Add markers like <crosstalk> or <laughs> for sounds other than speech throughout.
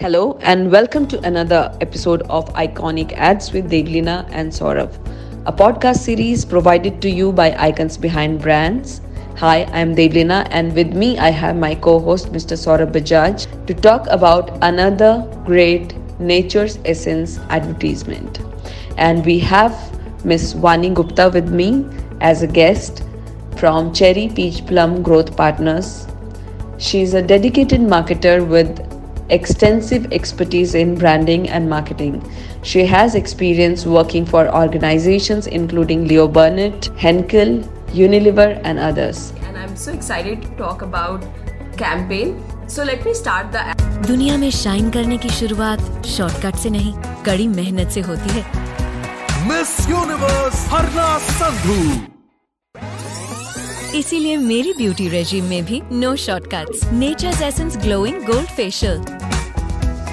Hello and welcome to another episode of Iconic Ads with Devleena and Saurabh, a podcast series provided to you by Icons Behind Brands. Hi, I'm Devleena and with me I have my co-host Mr. Saurabh Bajaj to talk about another great Nature's Essence advertisement. And we have Miss Vani Gupta with me as a guest from Cherry Peachplum Growth Partners. She is a dedicated marketer with extensive expertise in branding and marketing. She has experience working for organizations including Leo Burnett, Henkel, Unilever, and others. And I'm so excited to talk about campaign. So let me start the दुनिया में shine करने की शुरुआत shortcut से नहीं कड़ी मेहनत से होती है मिस यूनिवर्स हरना संधू इसीलिए मेरी ब्यूटी रेजिम में भी no shortcuts Nature's Essence glowing gold facial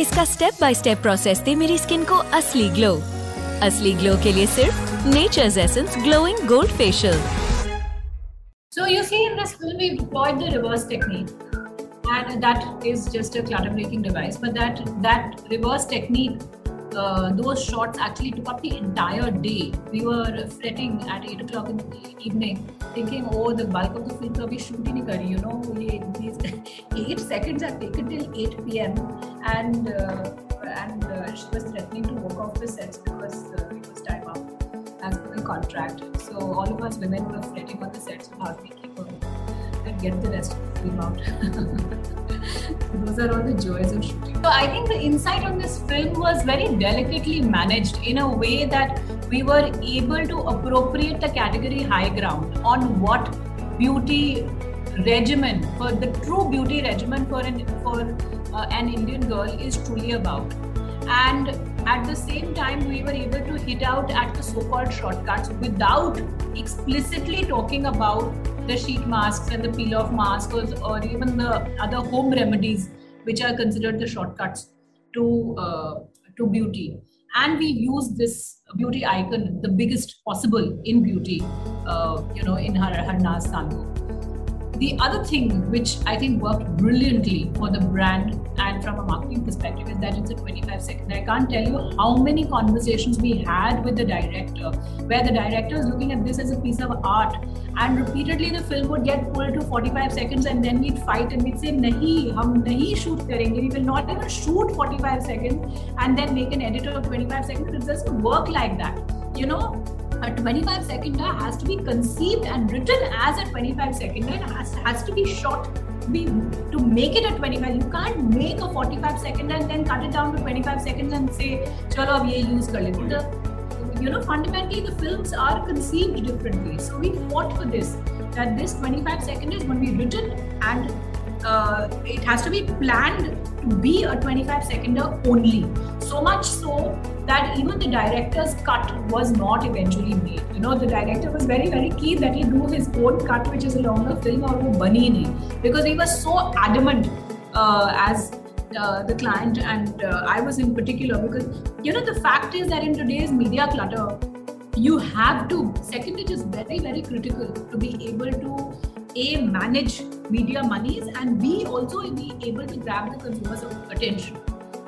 इसका स्टेप बाय स्टेप प्रोसेस दे मेरी स्किन को असली ग्लो असली ग्लो के लिए सिर्फ़ Nature's Essence glowing gold facial So you see in this film we employed the reverse technique, and that is just a clutter breaking device. But that that reverse technique, uh, those shots actually took up the entire day. We were fretting at eight o'clock in the evening, thinking, oh, the bulk of the film to abhi shoot hi nahi. You know, these <laughs> eight seconds are taken till eight p.m. and uh, and uh, she was threatening to walk off the sets because uh, it was time up as per the contract. So all of us women were fretting on the sets of how we keep her and get the rest of the film out. <laughs> Are the joys of shooting. So I think the insight on this film was very delicately managed in a way that we were able to appropriate the category high ground on what beauty regimen for the true beauty regimen for an for uh, an Indian girl is truly about and at the same time we were able to hit out at the so-called shortcuts without explicitly talking about the sheet masks and the peel off masks or even the other home remedies which are considered the shortcuts to uh, to beauty. And we use this beauty icon the biggest possible in beauty uh, you know in her Harnaaz Sandhu the other thing which I think worked brilliantly for the brand and from a marketing perspective is that it's a 25 second. I can't tell you how many conversations we had with the director, where the director is looking at this as a piece of art, and repeatedly the film would get pulled to 45 seconds, and then we'd fight and we'd say, "Nahi, hum nahi shoot karenge. We will not even shoot 45 seconds and then make an edit of 25 seconds. It doesn't work like that, you know." A 25 seconder has to be conceived and written as a 25 seconder and has, has to be shot. Be, to make it a 25 you can't make a 45 second and then cut it down to 25 seconds and say chalo ab ye use kar lete. The you know fundamentally the films are conceived differently. So we fought for this that this 25 second is going to be written and uh, it has to be planned to be a 25 seconder only so much so that even the director's cut was not eventually made. You know, the director was very, very keen that he do his own cut, which is a longer film, or nahi, because he was so adamant uh, as uh, the client and uh, I was in particular because you know the fact is that in today's media clutter, you have to second it is very very critical to be able to a manage media monies and b also be able to grab the consumers attention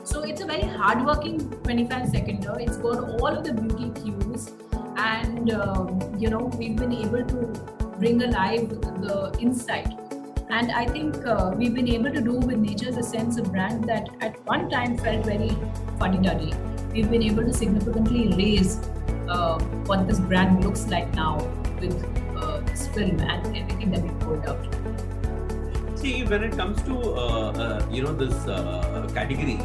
so it's a very hardworking 25 seconder. It's got all of the beauty cues, and um, you know we've been able to bring alive the insight. And I think uh, we've been able to do with Nature's a sense of brand that at one time felt very fuddy-duddy. We've been able to significantly raise uh, what this brand looks like now with uh, this film and everything that pulled out. See, when it comes to uh, uh, you know this uh, category,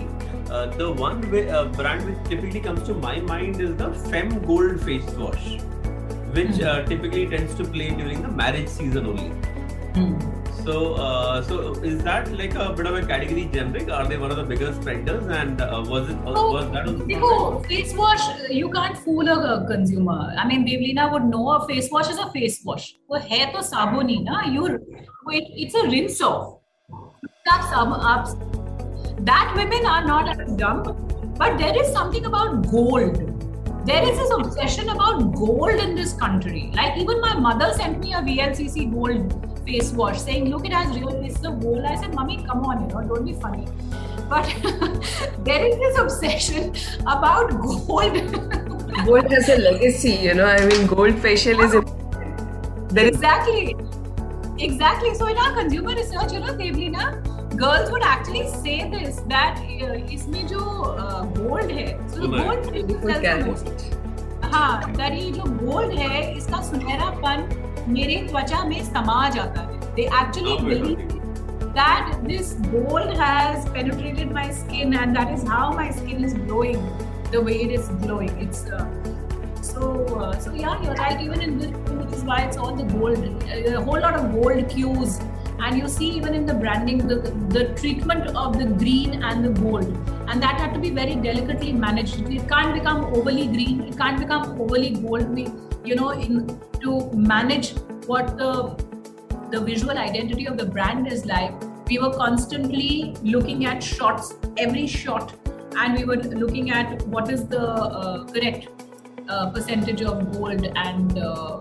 uh, the one way, uh, brand which typically comes to my mind is the Fem Gold face wash, which uh, typically tends to play during the marriage season only. So, uh, so is that like a bit of a category generic? Are they one of the biggest spenders? And uh, was it uh, oh, was that also? No, face wash. You can't fool a, consumer. I mean, Devleena would know a face wash is a face wash. वो hair to साबुन ही You, it's a rinse off. That women are not as dumb, but there is something about gold. there is this obsession about gold in this country. Like even my mother sent me a VLCC gold face wash, saying, Look at us, real this is a Vola. I said, Mommy, come on, you know, don't be funny. But <laughs> there is this obsession about gold. <laughs> gold has a legacy, you know. I mean, gold facial is. <laughs> There exactly. Exactly. So in our consumer research, you know, Devleena, girls would actually say this that uh, इसमें जो uh, so gold हाँ that ये जो gold है इसका सुनहरापन मेरे त्वचा में समा जाता है. They actually believe that this gold has penetrated my skin and that is how my skin is glowing the way it is glowing it's uh, so uh, so yeah you're right even in this which is why it's all the gold uh, a whole lot of gold cues and you see even in the branding the, the treatment of the green and the gold and that had to be very delicately managed it can't become overly green it can't become overly gold we you know in to manage what the the visual identity of the brand is like, we were constantly looking at shots, every shot, and we were looking at what is the uh, correct uh, percentage of gold and uh,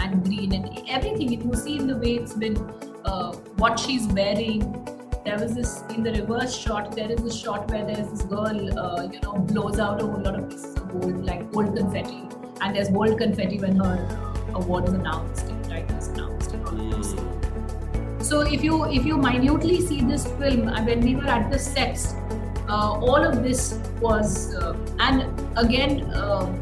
and green and everything. You see in the way it's been, uh, what she's wearing. There was this in the reverse shot. There is a shot where there's this girl, uh, you know, blows out a whole lot of pieces of gold, like gold confetti, and there's gold confetti when her award is announced, right? It's announced and all. So if you if you minutely see this film, when we were at the sets, uh, all of this was, uh, and again, uh,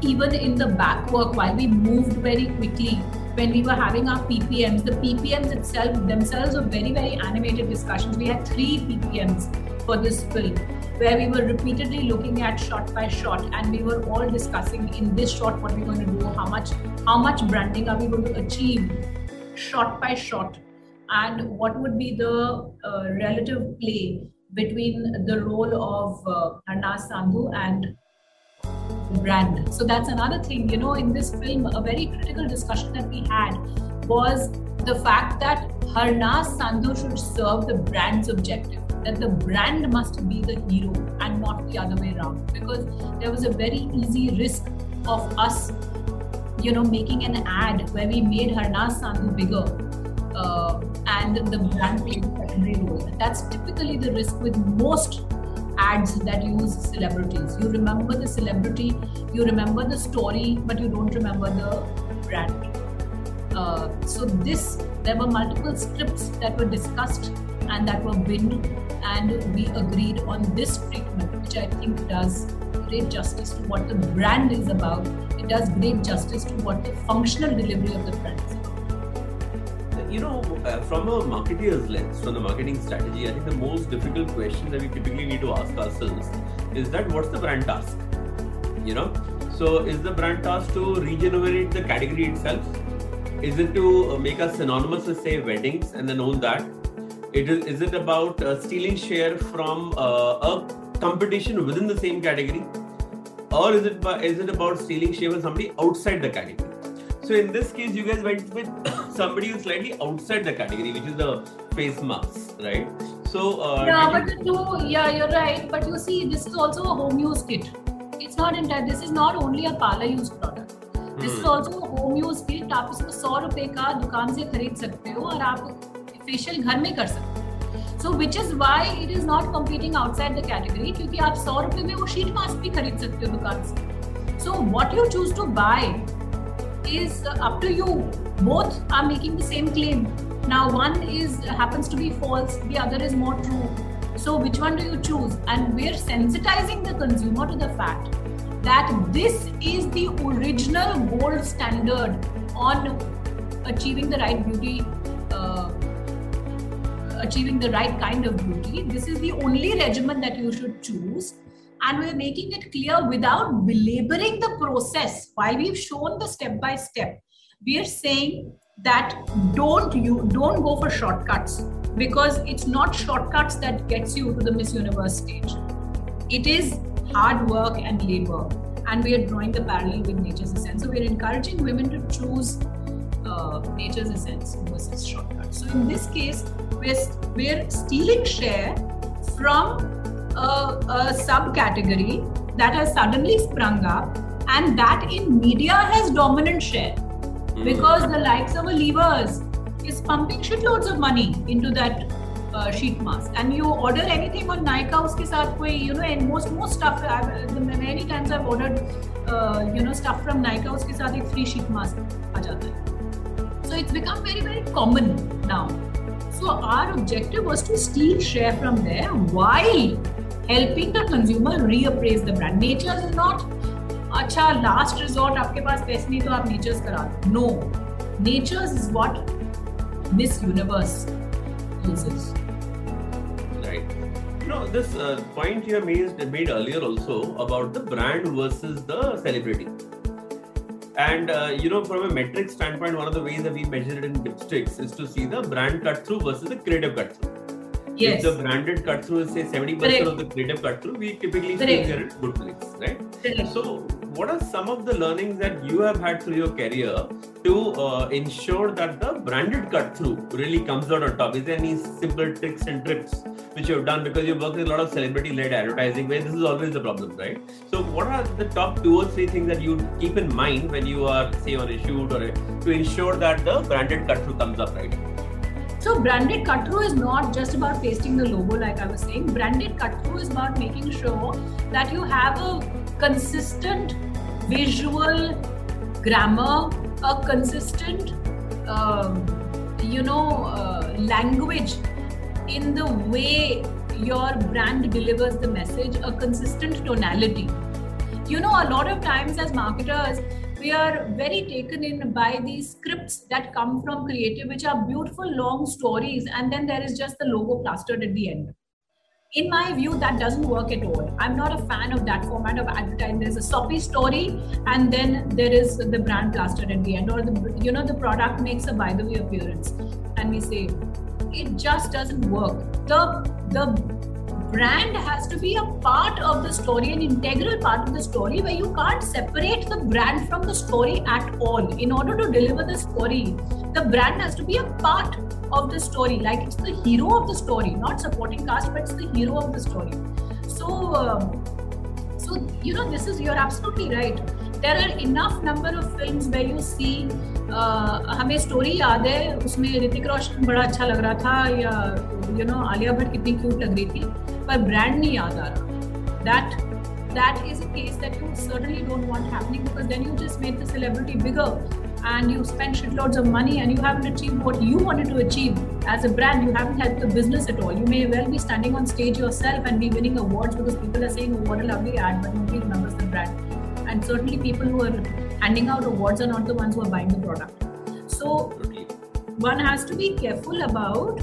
even in the back work, while we moved very quickly, when we were having our PPMs, the PPMs itself themselves were very very animated discussions. We had three PPMs for this film, where we were repeatedly looking at shot by shot, and we were all discussing in this shot what we're going to do, how much how much branding are we going to achieve, shot by shot and what would be the uh, relative play between the role of uh, Harnaaz Sandhu and brand. So that's another thing, you know, in this film, a very critical discussion that we had was the fact that Harnaaz Sandhu should serve the brand's objective, that the brand must be the hero and not the other way around. Because there was a very easy risk of us, you know, making an ad where we made Harnaaz Sandhu bigger uh, and the brand plays a secondary role. That's typically the risk with most ads that use celebrities. You remember the celebrity, you remember the story, but you don't remember the brand. Uh, so this, there were multiple scripts that were discussed and that were binned, and we agreed on this treatment, which I think does great justice to what the brand is about. It does great justice to what the functional delivery of the brand is you know, uh, from a marketer's lens, from the marketing strategy, I think the most difficult question that we typically need to ask ourselves is that what's the brand task? You know, so is the brand task to regenerate the category itself? Is it to make us synonymous with, say, weddings and then own that? It is, is it about uh, stealing share from uh, a competition within the same category? Or is it, by, is it about stealing share from somebody outside the category? So in this case, you guys went with <coughs> somebody who's slightly outside the category, which is the face masks, right? So uh, yeah, but you... yeah, you're right. But you see, this is also a home use kit. It's not entire. This is not only a parlor use product. This is also a home use आप इसको सौ रुपए का दुकान से खरीद सकते हो और आप फेशियल घर में कर सकते हो so which is why it is not competing outside the category क्योंकि आप सौ रुपए में वो शीट मास्क भी खरीद सकते हो दुकान से so what you choose to buy is up to you. Both are making the same claim. Now, one is happens to be false, the other is more true. So, which one do you choose? And we're sensitizing the consumer to the fact that this is the original gold standard on achieving the right beauty, uh, achieving the right kind of beauty. This is the only regimen that you should choose. And we're making it clear without belaboring the process while we've shown the step by step. We are saying that don't you don't go for shortcuts because it's not shortcuts that gets you to the miss universe stage it is hard work and labor and we are drawing the parallel with nature's essence. So we're encouraging women to choose uh, nature's essence versus shortcuts so in this case we're, we're stealing share from a, a subcategory that has suddenly sprung up and that in media has dominant share. Mm. because the likes of a levers is pumping shitloads of money into that sheet mask and you order anything on Nykaa उसके साथ कोई you know and most most stuff many times I ordered you know stuff from Nykaa उसके साथ एक free sheet mask आ जाता है. So it's become very very common now so our objective was to steal share from there why helping the consumer reappraise the brand nature is not अच्छा last resort आपके पास पैसे नहीं तो आप नेचर्स करा दो. No Nature's is what Miss Universe uses. You know this uh, point you made, made earlier also about the brand versus the celebrity. And uh, you know from a metric standpoint one of the ways that we measure it in dipsticks is to see the brand cut through versus the creative cut through yes if the branded cut through is say 70% Correct. of the creative cut through we typically Correct. we're at good place right Correct. so what are some of the learnings that you have had through your career to uh, ensure that the branded cut through really comes out on top? Is there any simple tricks and tricks which you have done because you work with a lot of celebrity led advertising where this is always the problem, right? So, what are the top two or three things that you keep in mind when you are, say, on a shoot or a, to ensure that the branded cut through comes up right? So branded cut through is not just about pasting the logo, like I was saying. Branded cut through is about making sure that you have a consistent visual grammar, a consistent, um, you know, uh, language in the way your brand delivers the message, a consistent tonality. You know, a lot of times as marketers, we are very taken in by these scripts that come from creative, which are beautiful long stories, and then there is just the logo plastered at the end. In my view, that doesn't work at all. I'm not a fan of that format of advertising. There's a soppy story, and then there is the brand plastered at the end, or the you know the product makes a by the way appearance, and we say it just doesn't work. The the brand has to be a part of the story, an integral part of the story, where you can't separate the brand from the story at all. In order to deliver the story, the brand has to be a part of the story, like it's the hero of the story, not supporting cast, but it's the hero of the story. So, um, so you know, this is you're absolutely right. There are enough number of films where you see uh, हमें story याद है उसमें ऋतिक रोशन बड़ा अच्छा लग रहा था या यू नो आलिया भट्ट कितनी क्यूट लग रही थी पर ब्रांड नहीं याद आ रहा that that is a case that you certainly don't want happening because then you just made the celebrity bigger and you spent shitloads of money and you haven't achieved what you wanted to achieve as a brand. You haven't helped the business at all. You may well be standing on stage yourself and be winning awards because people are saying, oh, what a lovely ad, but nobody remembers the brand. And certainly people who are handing out awards are not the ones who are buying the product. So Totally. one has to be careful about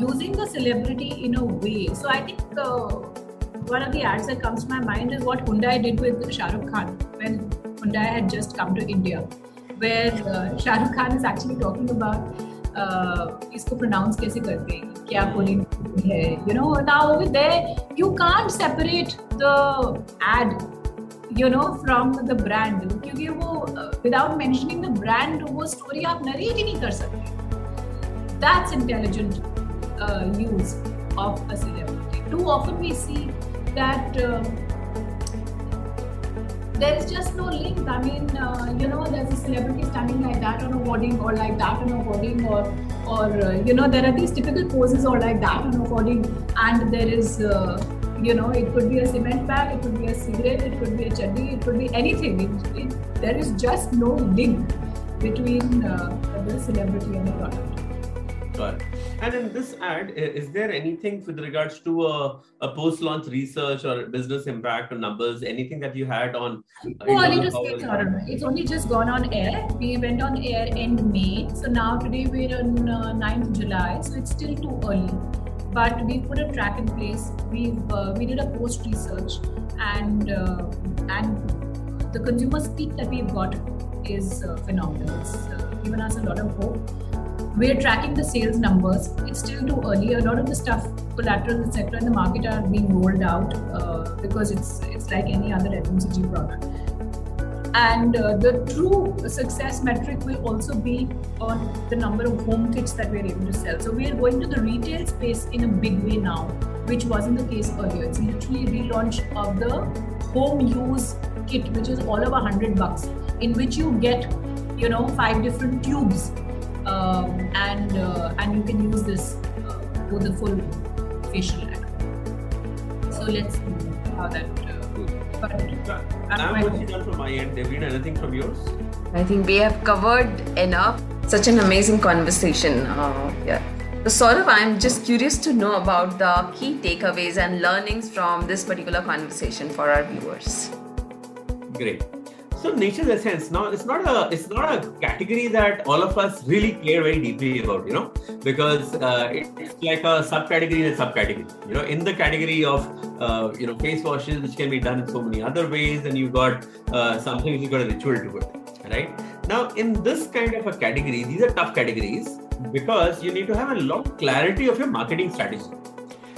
using the celebrity in a way. So I think uh, one of the ads that comes to my mind is what Hyundai did with Shah Rukh Khan when Hyundai had just come to India, where uh, Shah Rukh Khan is actually talking about uh, इसको pronounce कैसे करते हैं क्या polling है you know now over there you can't separate the ad you know from the brand क्योंकि वो uh, without mentioning the brand वो story आप narrate ही नहीं कर सकते that's intelligent uh, use of a celebrity. Too often we see that um, there is just no link. I mean, uh, you know, there's a celebrity standing like that on a hoarding or like that on a hoarding or, or uh, you know, there are these typical poses or like that on a hoarding and there is, uh, you know, it could be a cement bag, it could be a cigarette, it could be a chutney, it could be anything. It, it, there is just no link between uh, the celebrity and the product. Got it. And in this ad, is there anything with regards to a, a post-launch research or business impact or numbers, anything that you had on? Too early to say, Saurabh. It's only just gone on air. We went on air end May. So now today we're on uh, 9th July. So it's still too early. But we put a track in place. We've uh, we did a post research and uh, and the consumer speak that we've got is uh, phenomenal. It's uh, given us a lot of hope. We're tracking the sales numbers. It's still too early. A lot of the stuff, collateral, etc., in the market are being rolled out uh, because it's it's like any other FMCG product. And uh, the true success metric will also be on the number of home kits that we're able to sell. So we are going to the retail space in a big way now, which wasn't the case earlier. It's literally relaunch of the home use kit, which is all of a hundred bucks, in which you get, you know, five different tubes um, and uh, and you can use this uh, with the full facial ad. So let's see how that. Uh, but I'm I done from my end. Devleena, anything from yours? I think we have covered enough. Such an amazing conversation. Uh, yeah. So, Saurabh, I'm just curious to know about the key takeaways and learnings from this particular conversation for our viewers. Great. So nature's essence. Now it's not a it's not a category that all of us really care very deeply about, you know, because uh, it's like a subcategory in a subcategory. You know, in the category of uh, you know face washes, which can be done in so many other ways, and you've got uh, something which has got a ritual to it, right? Now, in this kind of a category, these are tough categories because you need to have a lot of clarity of your marketing strategy.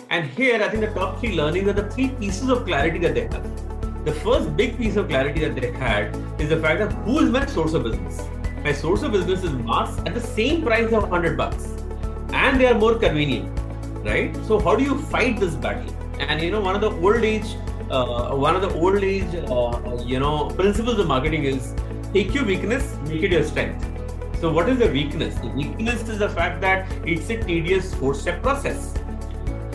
And here, I think the top three learnings are the three pieces of clarity that they have. The first big piece of clarity that they had is the fact that who is my source of business? My source of business is mass at the same price of 100 bucks, and they are more convenient, right? So how do you fight this battle? And you know, one of the old age, uh, one of the old age, uh, you know, principles of marketing is take your weakness, make it your strength. So what is the weakness? The weakness is the fact that it's a tedious four-step process.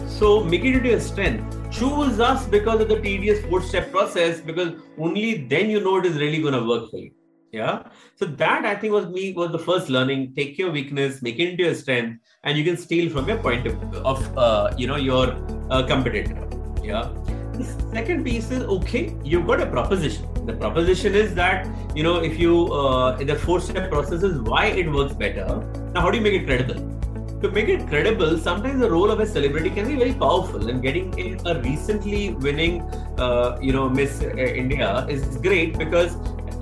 So make it into your strength. Choose us because of the tedious four-step process, because only then you know it is really going to work for you. Yeah. So that I think was me was the first learning. Take your weakness, make it into your strength, and you can steal from your point of, of uh, you know your uh, competitor. Yeah. The second piece is okay. You've got a proposition. The proposition is that you know if you uh, the four-step process is why it works better. Now, how do you make it credible? To make it credible, sometimes the role of a celebrity can be very powerful. And getting a recently winning, uh, you know, Miss uh, India is great because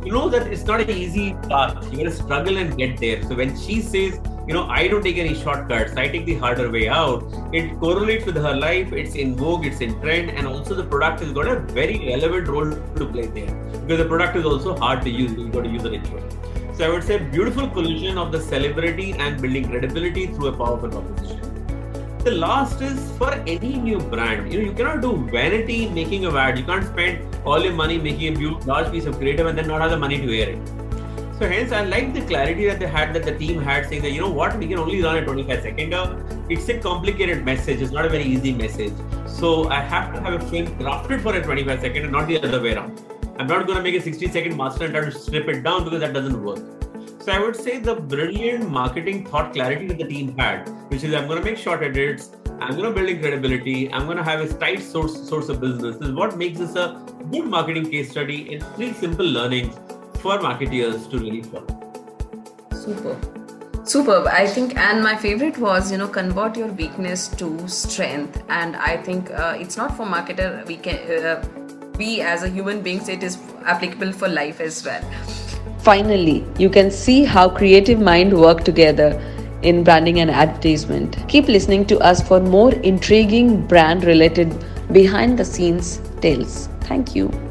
you know that it's not an easy path. You got to struggle and get there. So when she says, you know, I don't take any shortcuts, I take the harder way out, it correlates with her life. It's in vogue, it's in trend, and also the product has got a very relevant role to play there because the product is also hard to use. You've got to use ritual. So I would say beautiful collision of the celebrity and building credibility through a powerful proposition. The last is for any new brand. You know, you cannot do vanity making a ad. You can't spend all your money making a beautiful, large piece of creative and then not have the money to air it. So hence, I like the clarity that they had, that the team had, saying that you know what, we can only run a 25 second. It's a complicated message. It's not a very easy message. So I have to have a film crafted for a 25 second and not the other way around. I'm not going to make a 60 second master and try to strip it down because that doesn't work. So I would say the brilliant marketing thought clarity that the team had, which is I'm going to make short edits, I'm going to build in credibility, I'm going to have a tight source source of business. Is what makes this a good marketing case study in three simple learnings for marketeers to really follow. Super Superb. I think, and my favorite was, you know, convert your weakness to strength. And I think uh, it's not for marketer. We can, uh, we as a human beings, it is applicable for life as well. Finally, you can see how creative mind work together in branding and advertisement. Keep listening to us for more intriguing brand related behind the scenes tales. Thank you.